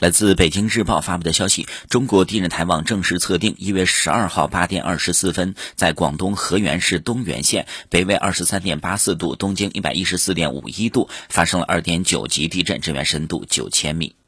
来自北京日报发布的消息中国地震台网正式测定一月十二号八点二十四分在广东河源市东源县北纬二十三点八四度东经一百一十四点五一度发生了二点九级地震震源深度九千米。